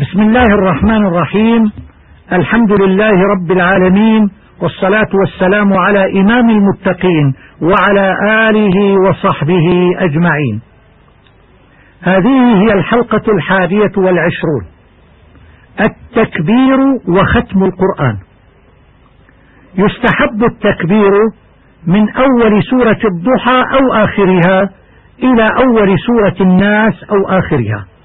بسم الله الرحمن الرحيم. الحمد لله رب العالمين والصلاة والسلام على إمام المتقين وعلى آله وصحبه أجمعين. هذه هي الحلقة الحادية والعشرون. التكبير وختم القرآن. يستحب التكبير من أول سورة الضحى أو آخرها إلى أول سورة الناس أو آخرها.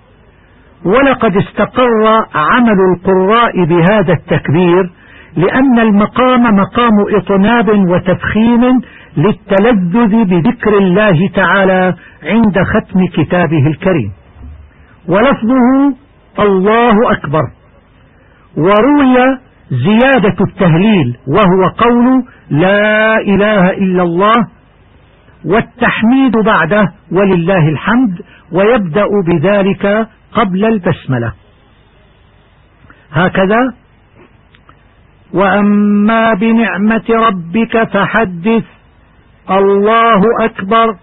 ولقد استقر عمل القراء بهذا التكبير لأن المقام مقام إطناب وتفخيم للتلذذ بذكر الله تعالى عند ختم كتابه الكريم. ولفظه الله أكبر. وروي زيادة التهليل وهو قول لا إله إلا الله والتحميد بعده ولله الحمد ويبدأ بذلك قبل البسملة. هكذا. وأما بنعمة ربك فحدث. الله أكبر.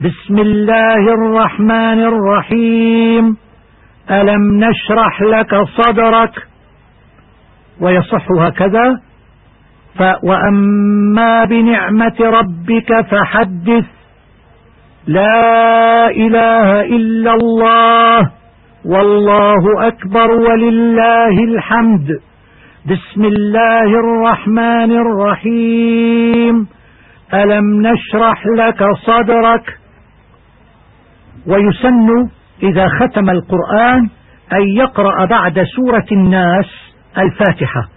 بسم الله الرحمن الرحيم. ألم نشرح لك صدرك؟ ويصح هكذا. وأما بنعمة ربك فحدث. لا إله إلا الله. والله أكبر ولله الحمد. بسم الله الرحمن الرحيم. ألم نشرح لك صدرك؟ ويسن إذا ختم القرآن أن يقرأ بعد سورة الناس الفاتحة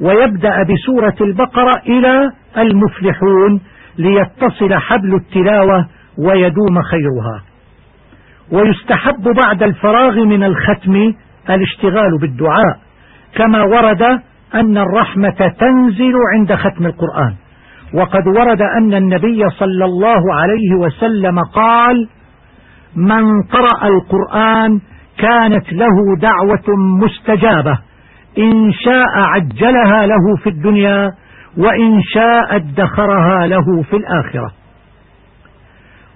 ويبدأ بسورة البقرة إلى المفلحون ليتصل حبل التلاوة ويدوم خيرها. ويستحب بعد الفراغ من الختم الاشتغال بالدعاء كما ورد أن الرحمة تنزل عند ختم القرآن. وقد ورد أن النبي صلى الله عليه وسلم قال من قرأ القرآن كانت له دعوة مستجابة إن شاء عجلها له في الدنيا وإن شاء ادخرها له في الآخرة.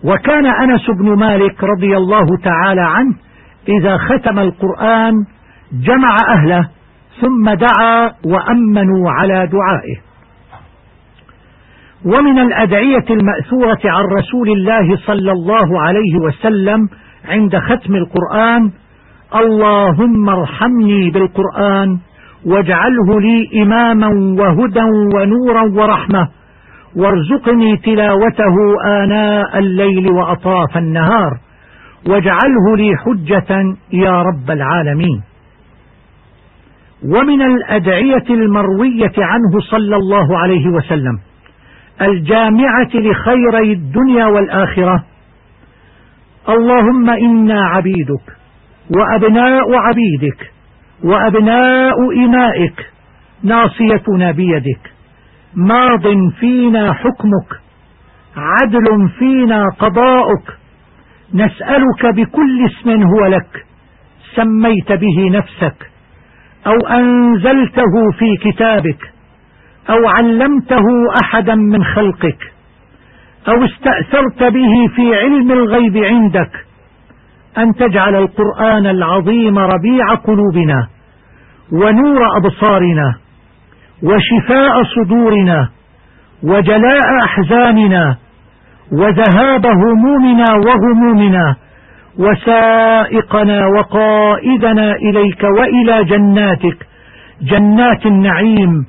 وكان أنس بن مالك رضي الله تعالى عنه إذا ختم القرآن جمع أهله ثم دعا وأمنوا على دعائه. ومن الأدعية المأثورة عن رسول الله صلى الله عليه وسلم عند ختم القرآن اللهم ارحمني بالقرآن واجعله لي إماما وهدى ونورا ورحمة وارزقني تلاوته آناء الليل وأطراف النهار واجعله لي حجة يا رب العالمين. ومن الأدعية المروية عنه صلى الله عليه وسلم الجامعة لخيري الدنيا والآخرة. اللهم إنا عبيدك وأبناء عبيدك وأبناء إمائك ناصيتنا بيدك. ماض فينا حكمك عدل فينا قضاؤك نسألك بكل اسم هو لك سميت به نفسك أو أنزلته في كتابك أو علمته أحدا من خلقك أو استأثرت به في علم الغيب عندك أن تجعل القرآن العظيم ربيع قلوبنا ونور أبصارنا. وشفاء صدورنا وجلاء أحزاننا وذهاب همومنا وغمومنا وسائقنا وقائدنا إليك وإلى جناتك جنات النعيم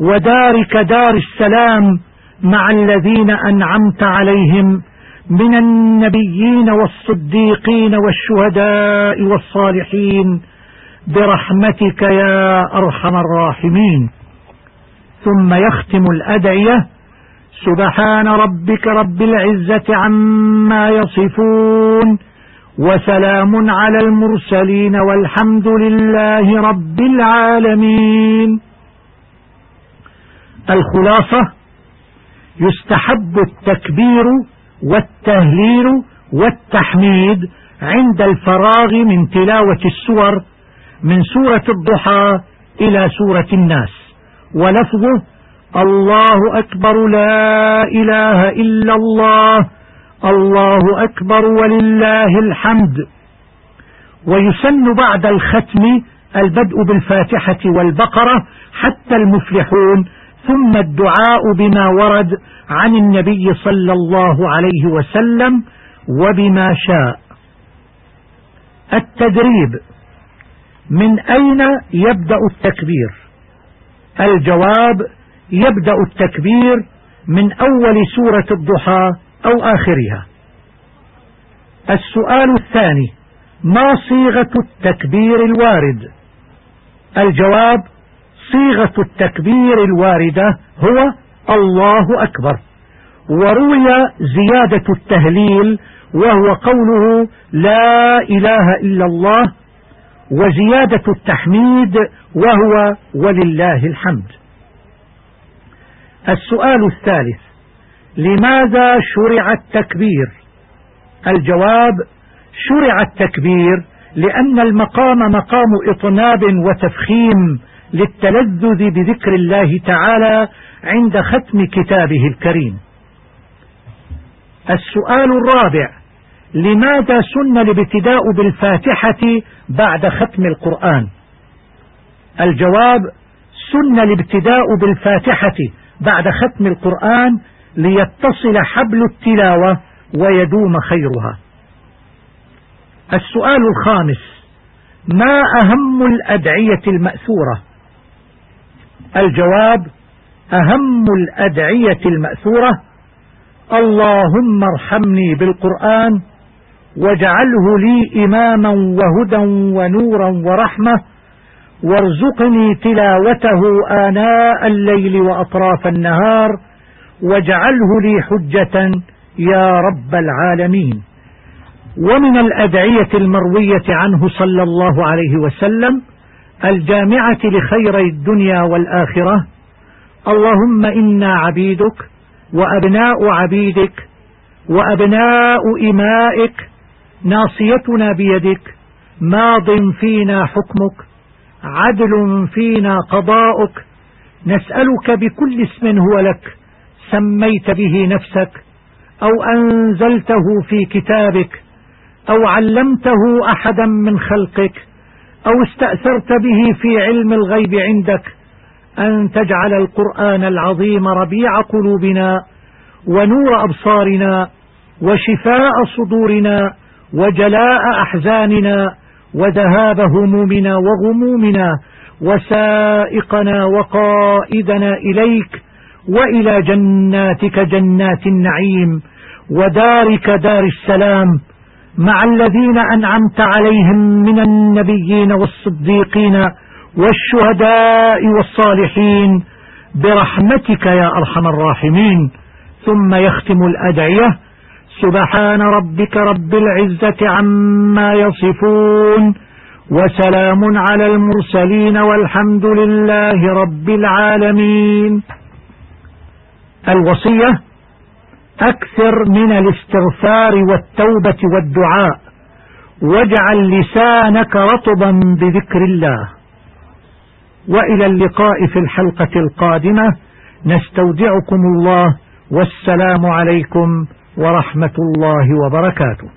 ودارك دار السلام مع الذين أنعمت عليهم من النبيين والصديقين والشهداء والصالحين برحمتك يا أرحم الراحمين. ثم يختم الأدعية سبحان ربك رب العزة عما يصفون وسلام على المرسلين والحمد لله رب العالمين. الخلاصة يستحب التكبير والتهليل والتحميد عند الفراغ من تلاوة السور من سورة الضحى إلى سورة الناس. ولفظه الله أكبر لا إله إلا الله الله أكبر ولله الحمد. ويسن بعد الختم البدء بالفاتحة والبقرة حتى المفلحون ثم الدعاء بما ورد عن النبي صلى الله عليه وسلم وبما شاء. التدريب من أين يبدأ التكبير؟ الجواب يبدأ التكبير من أول سورة الضحى أو آخرها. السؤال الثاني ما صيغة التكبير الوارد؟ الجواب صيغة التكبير الواردة هو الله أكبر. وروي زيادة التهليل وهو قوله لا إله إلا الله وزيادة التحميد وهو ولله الحمد. السؤال الثالث لماذا شرع التكبير؟ الجواب شرع التكبير لأن المقام مقام إطناب وتفخيم للتلذذ بذكر الله تعالى عند ختم كتابه الكريم. السؤال الرابع لماذا سن الابتداء بالفاتحة بعد ختم القرآن؟ الجواب سن الابتداء بالفاتحة بعد ختم القرآن ليتصل حبل التلاوة ويدوم خيرها. السؤال الخامس ما أهم الأدعية المأثورة؟ الجواب أهم الأدعية المأثورة اللهم ارحمني بالقرآن واجعله لي إماما وهدى ونورا ورحمة وارزقني تلاوته آناء الليل وأطراف النهار واجعله لي حجة يا رب العالمين. ومن الأدعية المروية عنه صلى الله عليه وسلم الجامعة لخير الدنيا والآخرة. اللهم إنا عبيدك وأبناء عبيدك وأبناء إمائك ناصيتنا بيدك ماض فينا حكمك عدل فينا قضاؤك نسألك بكل اسم هو لك سميت به نفسك أو أنزلته في كتابك أو علمته أحدا من خلقك أو استأثرت به في علم الغيب عندك أن تجعل القرآن العظيم ربيع قلوبنا ونور أبصارنا وشفاء صدورنا وجلاء أحزاننا وذهاب همومنا وغمومنا وسائقنا وقائدنا إليك وإلى جناتك جنات النعيم ودارك دار السلام مع الذين أنعمت عليهم من النبيين والصديقين والشهداء والصالحين برحمتك يا أرحم الراحمين. ثم يختم الأدعية سبحان ربك رب العزة عما يصفون وسلام على المرسلين والحمد لله رب العالمين. الوصية أكثر من الاستغفار والتوبة والدعاء واجعل لسانك رطبا بذكر الله. وإلى اللقاء في الحلقة القادمة. نستودعكم الله والسلام عليكم ورحمة الله وبركاته.